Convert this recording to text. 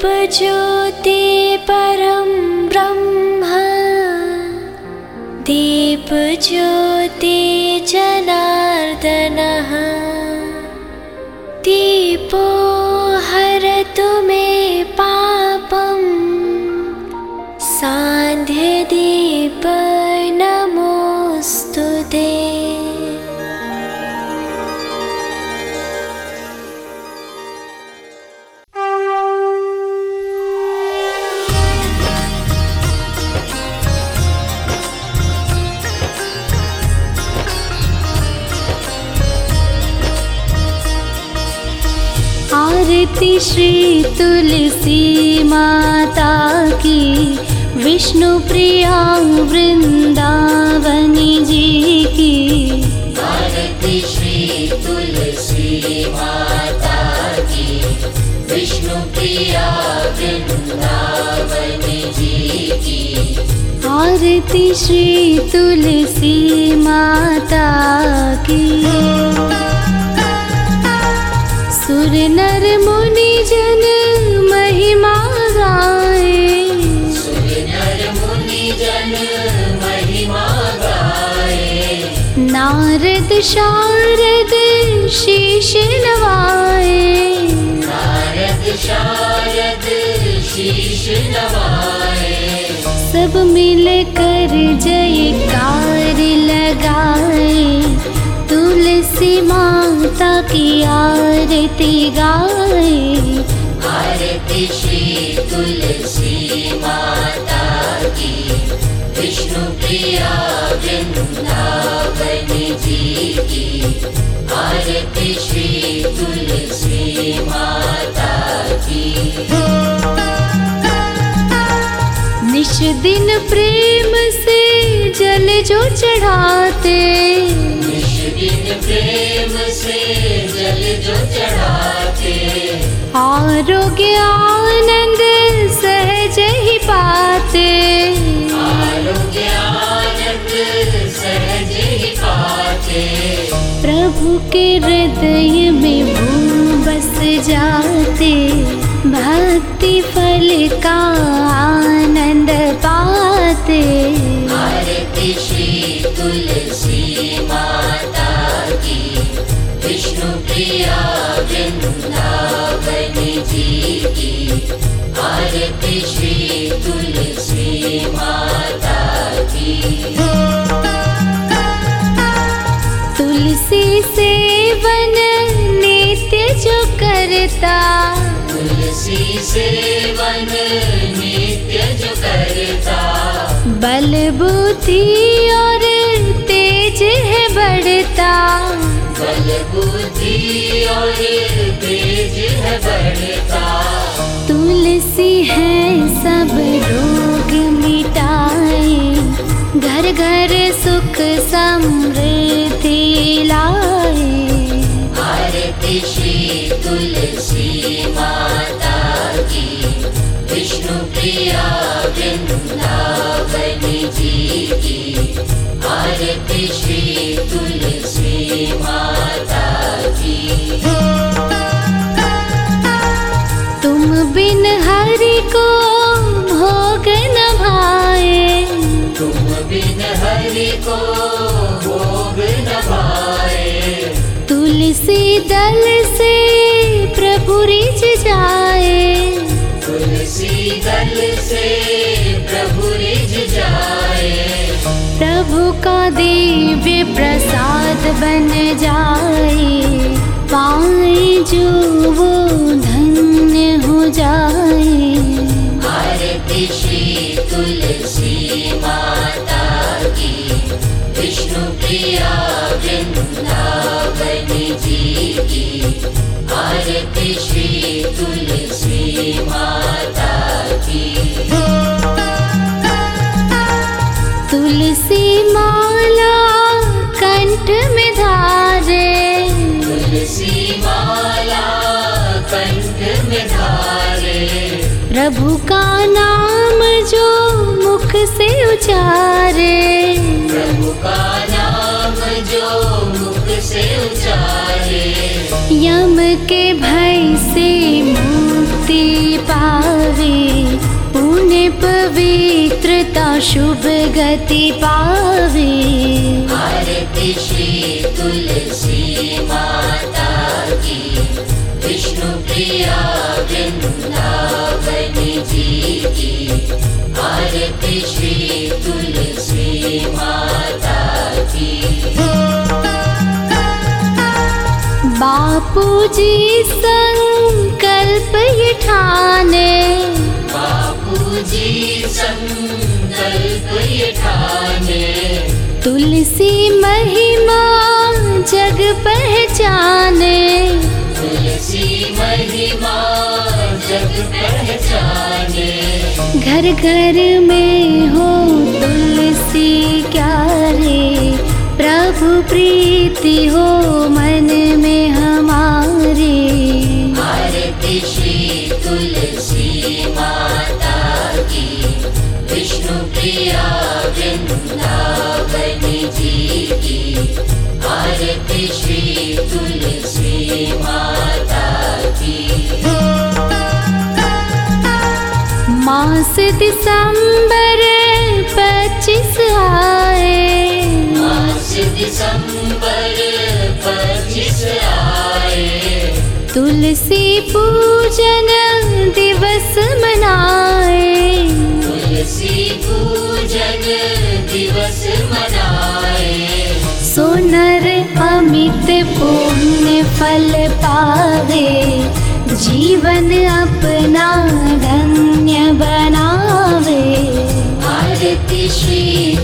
दीपज्योति परं ब्रह्म। दीपज्योति आरती श्री तुलसी माता की विष्णु प्रिया वृंदावनी जी की। आरती श्री तुलसी माता की विष्णु प्रिया वृंदावनी जी की। आरती श्री तुलसी माता की। नर मुनि जन महिमा गाए। नारद शारद शीश नवाए। नारद शारद शीश नवाए सब मिल कर जयकार लगाए। तुलसी माता की आरती गाए। आरती श्री तुलसी माता की। विष्णु प्रिया वृंदावनी जी की। आरती श्री तुलसी माता की। निश दिन प्रेम से जल जो चढ़ाते। दिन प्रेम से जल जो चढ़ाते। आरोग्य आनंद सहज ही पाते। आरोग्य आनंद सहज ही पाते। प्रभु के हृदय में वो बस जाते। भक्ति फल का आनंद पाते। आरती श्री तुलसी प्रिया वृंदावनी जी की आरती श्री तुलसी माता की तुलसी सेवन नित्य जो करता। तुलसी सेवन नित्य जो करता। बल तुलसी है सब रोग मिटाए। घर घर सुख समृद्धि लाए। आरती तुलसी माता की, विष्णु प्रिया जी की। आरती तुलसी हरि को भोग न तुलसी दल से प्रभु रिझ जाए। तुलसी दल से प्रभु रिझ जाए। प्रभु का दिव्य प्रसाद बन जाए। पाए जो वो धन्य हो जाए। श्री विष्णु प्रिया वृंदावनी जी की आरती श्री तुलसी माता की तुलसी माला कंठ में धारे तुलसी माला कंठ में धारे प्रभु का नाम नाम जो मुख से उचारे। प्रभु का नाम जो मुख से उचारे यम के भय से मुक्ति पावे। पुण्य पवित्रता शुभ गति पावे। आरती श्री तुलसी माता। प्रिया वृंदावन जी की आरती श्री तुलसी माता की बापू जी संकल्प ये ठाने बापू जी संकल्प ये ठाने तुलसी महिमा जग पहचाने घर घर में हो तुलसी क्यारे प्रभु प्रीति हो मन में हमारे। आरती श्री तुलसी माता की, विष्णु प्रिया वृंदावन जी की। आरती श्री दिसंबर पच्चीस आए। दिसंबर पच्चीस आए। तुलसी पूजन दिवस मनाए। तुलसी पूजन दिवस मनाए। सोनर अमित पुण्य फल पावे। जीवन श्री